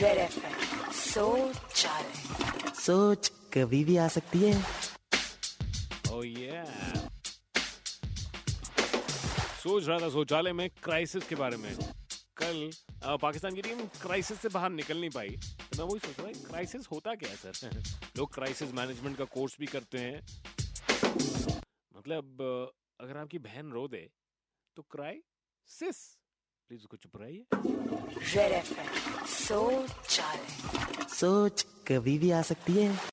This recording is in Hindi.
रेड एफएम सोच सोच कभी भी आ सकती है। Oh yeah. सोच रहा था शौचालय में क्राइसिस के बारे में। कल अ, पाकिस्तान की टीम क्राइसिस से बाहर निकल नहीं पाई। तो मैं वही सोच रहा हूँ क्राइसिस होता क्या है सर लोग क्राइसिस मैनेजमेंट का कोर्स भी करते हैं। मतलब अगर आपकी बहन रो दे तो क्राई सिस प्लीज़ उसको चुप रहिए सोच कभी भी आ सकती है।